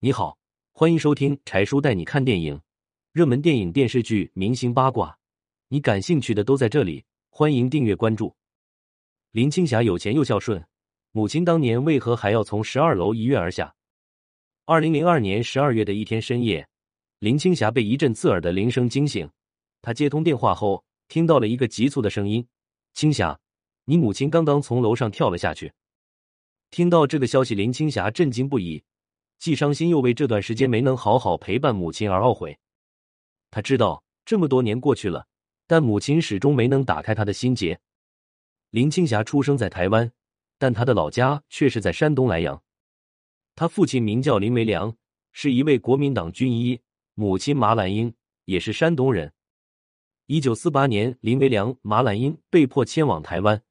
你好，欢迎收听柴叔带你看电影，热门电影、电视剧、明星八卦，你感兴趣的都在这里。欢迎订阅关注。林青霞有钱又孝顺，母亲当年为何还要从十二楼一跃而下？二零零二年十二月的一天深夜，林青霞被一阵刺耳的铃声惊醒。她接通电话后，听到了一个急促的声音：“青霞，你母亲刚刚从楼上跳了下去。”听到这个消息，林青霞震惊不已，既伤心又为这段时间没能好好陪伴母亲而懊悔。她知道这么多年过去了，但母亲始终没能打开她的心结。林青霞出生在台湾，但她的老家却是在山东莱阳。她父亲名叫林维良，是一位国民党军医；母亲马兰英也是山东人。一九四八年，林维良、马兰英被迫迁往台湾。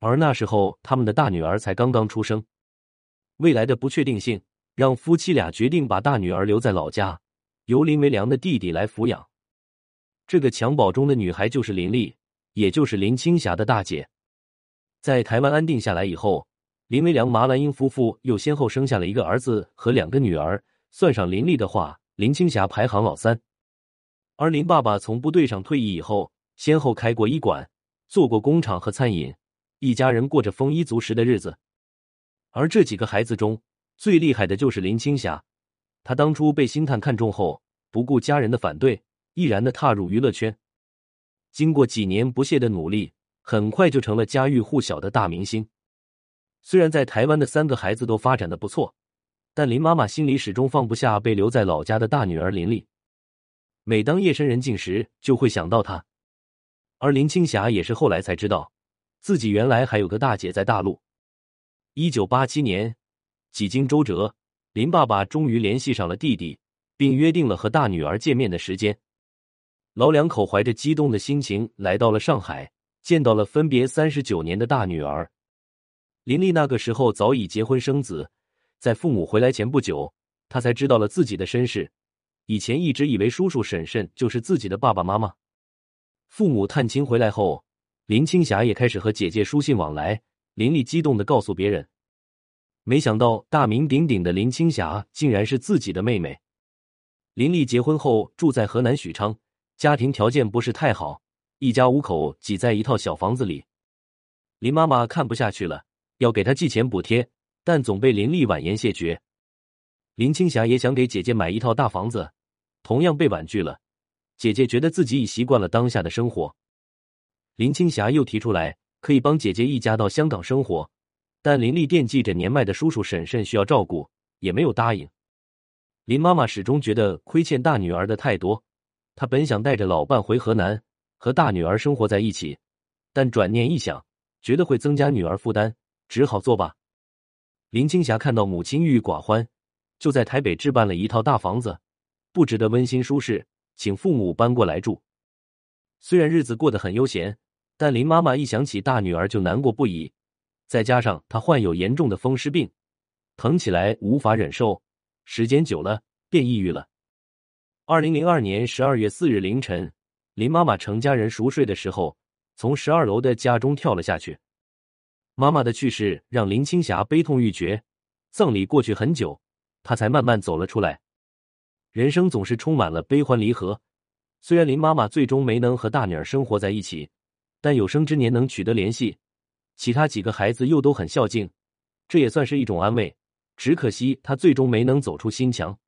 而那时候，他们的大女儿才刚刚出生，未来的不确定性让夫妻俩决定把大女儿留在老家，由林维良的弟弟来抚养。这个襁褓中的女孩就是林丽，也就是林青霞的大姐。在台湾安定下来以后，林维良、麻兰英夫妇又先后生下了一个儿子和两个女儿，算上林丽的话，林青霞排行老三。而林爸爸从部队上退役以后，先后开过医馆，做过工厂和餐饮。一家人过着丰衣足食的日子，而这几个孩子中最厉害的就是林青霞。她当初被星探看中后，不顾家人的反对，毅然的踏入娱乐圈。经过几年不懈的努力，很快就成了家喻户晓的大明星。虽然在台湾的三个孩子都发展的不错，但林妈妈心里始终放不下被留在老家的大女儿林丽。每当夜深人静时，就会想到她。而林青霞也是后来才知道。自己原来还有个大姐在大陆。一九八七年，几经周折，林爸爸终于联系上了弟弟，并约定了和大女儿见面的时间。老两口怀着激动的心情来到了上海，见到了分别三十九年的大女儿林丽。那个时候早已结婚生子，在父母回来前不久，她才知道了自己的身世。以前一直以为叔叔婶婶就是自己的爸爸妈妈。父母探亲回来后。林青霞也开始和姐姐书信往来。林丽激动的告诉别人，没想到大名鼎鼎的林青霞竟然是自己的妹妹。林丽结婚后住在河南许昌，家庭条件不是太好，一家五口挤在一套小房子里。林妈妈看不下去了，要给她寄钱补贴，但总被林丽婉言谢绝。林青霞也想给姐姐买一套大房子，同样被婉拒了。姐姐觉得自己已习惯了当下的生活。林青霞又提出来，可以帮姐姐一家到香港生活，但林丽惦记着年迈的叔叔婶婶需要照顾，也没有答应。林妈妈始终觉得亏欠大女儿的太多，她本想带着老伴回河南和大女儿生活在一起，但转念一想，觉得会增加女儿负担，只好作罢。林青霞看到母亲郁郁寡欢，就在台北置办了一套大房子，布置的温馨舒适，请父母搬过来住。虽然日子过得很悠闲。但林妈妈一想起大女儿就难过不已，再加上她患有严重的风湿病，疼起来无法忍受，时间久了便抑郁了。二零零二年十二月四日凌晨，林妈妈成家人熟睡的时候，从十二楼的家中跳了下去。妈妈的去世让林青霞悲痛欲绝，葬礼过去很久，她才慢慢走了出来。人生总是充满了悲欢离合，虽然林妈妈最终没能和大女儿生活在一起。但有生之年能取得联系，其他几个孩子又都很孝敬，这也算是一种安慰。只可惜他最终没能走出心墙。